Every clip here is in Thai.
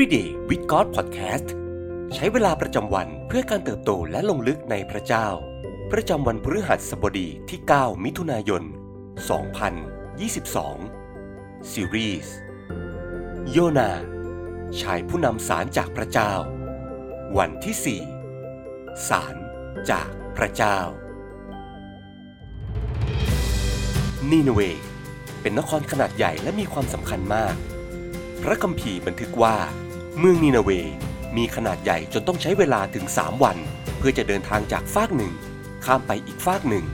Everyday with God Podcast ใช้เวลาประจำวันเพื่อการเติบโตและลงลึกในพระเจ้า ประจำวันพฤหัสบดีที่ 9 มิถุนายน 2022 ซีรีส์โยนาชายผู้นำสารจากพระเจ้า วันที่ 4 สารจากพระเจ้า นีนเวเป็นนครขนาดใหญ่และมีความสำคัญมาก พระคัมภีร์บันทึกว่า เมืองนีนาเวมีขนาดใหญ่จนต้องใช้เวลาถึง 3 วัน เพื่อจะเดินทางจากฟากหนึ่ง ข้ามไปอีกฟากหนึ่ง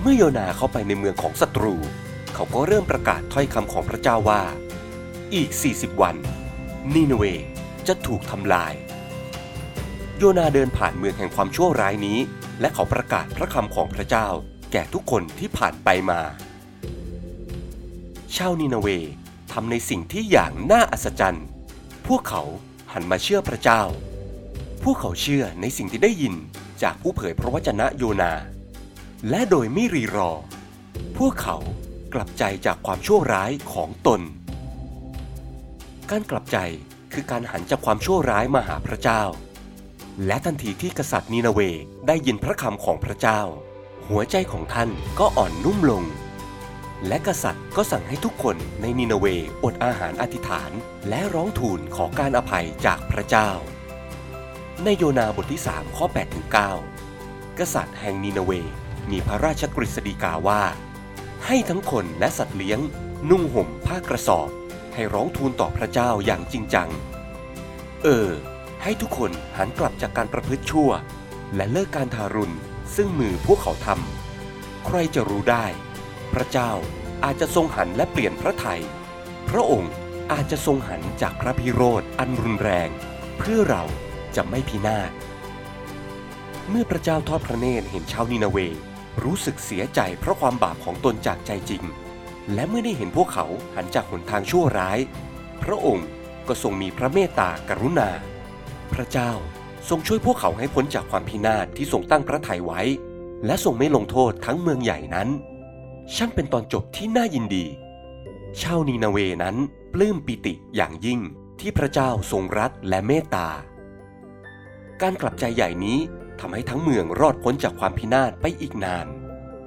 เมื่อโยนาเข้าไปในเมืองของศัตรู เขาก็เริ่มประกาศถ้อยคำของพระเจ้าว่า อีก 40 วันนีนาเวจะถูกทำลาย โยนาเดินผ่านเมืองแห่งความชั่วร้ายนี้ และเขาประกาศพระคำของพระเจ้า แก่ทุกคนที่ผ่านไปมา ชาวนีนาเวทำในสิ่งที่อย่างน่าอัศจรรย์ พวกเขาหันมาเชื่อพระเจ้า พวกเขาเชื่อในสิ่งที่ได้ยินจากผู้เผยพระวจนะโยนา และโดยไม่รีรอ พวกเขากลับใจจากความชั่วร้ายของตน การกลับใจคือการหันจากความชั่วร้ายมาหาพระเจ้า และทันทีที่กษัตริย์นีนาเวได้ยินพระคำของพระเจ้า หัวใจของท่านก็อ่อนนุ่มลง และกษัตริย์ก็สั่งให้ทุกคนในนีนาเวอดอาหารอธิษฐาน และร้องทูลขอการอภัยจากพระเจ้า ในโยนาบทที่ 3 ข้อ8ถึง9กษัตริย์แห่งนีนาเวมีพระราชกฤษฎีกาว่า ให้ทั้งคนและสัตว์เลี้ยง นุ่งห่มผ้ากระสอบ ให้ร้องทูลต่อพระเจ้าอย่างจริงจัง เออ ให้ทุกคนหันกลับจากการประพฤติชั่ว และเลิกการทารุณซึ่งมือพวกเขาทำใครจะรู้ได้ ระเจ้าอาจจะทรงหันและเปลี่ยนพระไทย พระองค์อาจจะทรงหันจากพระพิโรธอันรุนแรง เพื่อเราจะไม่พินาศ เมื่อพระเจ้าทอดพระเนตรเห็นชาวนีนาเว รู้สึกเสียใจเพราะความบาปของตนจากใจจริง และเมื่อได้เห็นพวกเขาหันจากหนทางชั่วร้าย พระองค์ก็ทรงมีพระเมตตากรุณา พระเจ้าทรงช่วยพวกเขาให้พ้นจากความพินาศที่ทรงตั้งพระทัยไว้ และทรงไม่ลงโทษทั้งเมืองใหญ่นั้น ช่างเป็นตอนจบที่น่ายินดี ชาวนีนาเวนั้นปลื้มปิติอย่างยิ่งที่พระเจ้าทรงรักและเมตตา การกลับใจใหญ่นี้ทำให้ทั้งเมืองรอดพ้นจากความพินาศไปอีกนาน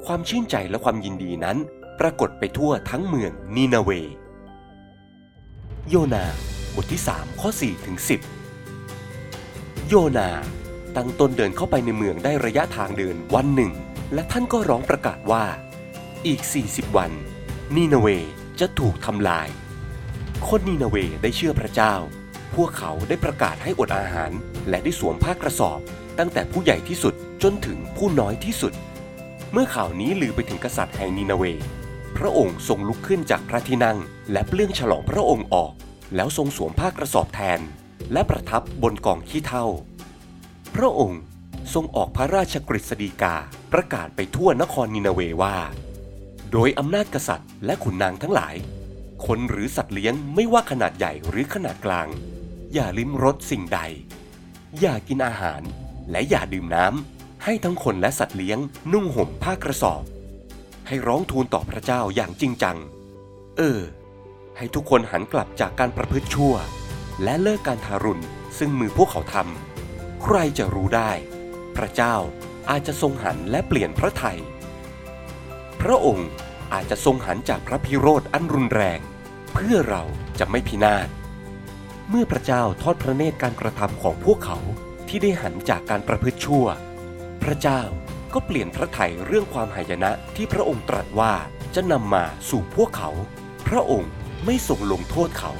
ความชื่นใจและความยินดีนั้น ปรากฏไปทั่วทั้งเมืองนีนาเว โยนาบทที่ 3 ข้อ4ถึง10 โยนา ตั้งตนเดินเข้าไปในเมืองได้ระยะทางเดินวันหนึ่ง และท่านก็ร้องประกาศว่า อีก 40 วัน นีนาเวจะถูกทำลาย คนนีนาเวได้เชื่อพระเจ้า พวกเขาได้ประกาศให้อดอาหาร และได้สวมผ้ากระสอบ ตั้งแต่ผู้ใหญ่ที่สุดจนถึงผู้น้อยที่สุด เมื่อข่าวนี้ลือไปถึงกษัตริย์แห่งนีนาเว พระองค์ทรงลุกขึ้นจากพระที่นั่ง และเปลื้องฉลองพระองค์ออก แล้วทรงสวมผ้ากระสอบแทน และประทับบนกองขี้เถ้าพระองค์ทรงออกพระราชกฤษฎีกาประกาศไปทั่วนครนินาเวว่า โดยอำนาจกษัตริย์ และขุนนางทั้งหลาย คนหรือสัตว์เลี้ยงไม่ว่าขนาดใหญ่หรือขนาดกลาง อย่าลิ้มรสสิ่งใด อย่ากินอาหาร และอย่าดื่มน้ำให้ทั้งคนและสัตว์เลี้ยงนุ่งห่มผ้ากระสอบ ให้ร้องทูลต่อพระเจ้าอย่างจริงจัง เออ ให้ทุกคนหันกลับจากการประพฤติชั่ว และเลิกการทารุณซึ่งมือพวกเขาทำใครจะรู้ได้ พระเจ้าอาจจะทรงหันและเปลี่ยนพระทัย พระองค์อาจจะทรงหันจากพระพิโรธอันรุนแรง เพื่อเราจะไม่พินาศเมื่อพระเจ้าทอดพระเนตรการกระทำของพวกเขาที่ได้หันจากการประพฤติชั่ว พระเจ้าก็เปลี่ยนพระทัยเรื่องความหายนะที่พระองค์ตรัสว่าจะนำมาสู่พวกเขา พระองค์ไม่ทรงลงโทษเขา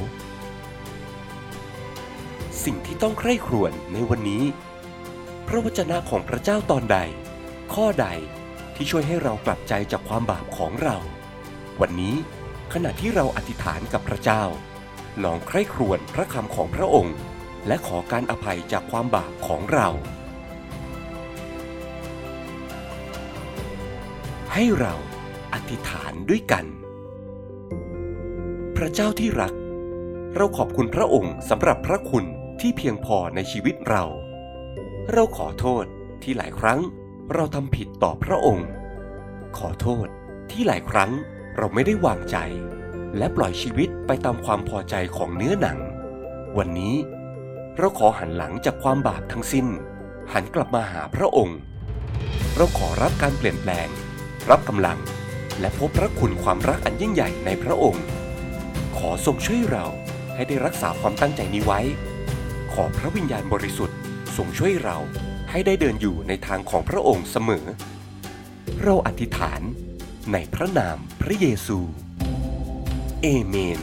สิ่งที่ต้องใคร่ครวญในวันนี้ พระวจนะของพระเจ้าตอนใด ข้อใด ที่ช่วยให้เรากลับใจจากความบาปของเรา วันนี้ขณะที่เราอธิษฐานกับพระเจ้า ลองใคร่ครวญพระคำของพระองค์ และขอการอภัยจากความบาปของเรา ให้เราอธิษฐานด้วยกัน พระเจ้าที่รัก เราขอบคุณพระองค์สำหรับพระคุณที่เพียงพอในชีวิตเรา เราขอโทษที่หลายครั้ง เราทำผิดต่อพระองค์ ขอโทษที่หลายครั้งเราไม่ได้วางใจ และปล่อยชีวิตไปตามความพอใจของเนื้อหนัง วันนี้ เราขอหันหลังจากความบาปทั้งสิ้น หันกลับมาหาพระองค์ เราขอรับการเปลี่ยนแปลง รับกำลัง และพบพระคุณความรักอันยิ่งใหญ่ในพระองค์ ขอทรงช่วยเราให้ได้รักษาความตั้งใจนี้ไว้ ขอพระวิญญาณบริสุทธิ์ทรงช่วยเรา ให้ได้เดินอยู่ในทางของพระองค์เสมอ เราอธิษฐานในพระนามพระเยซู เอเมน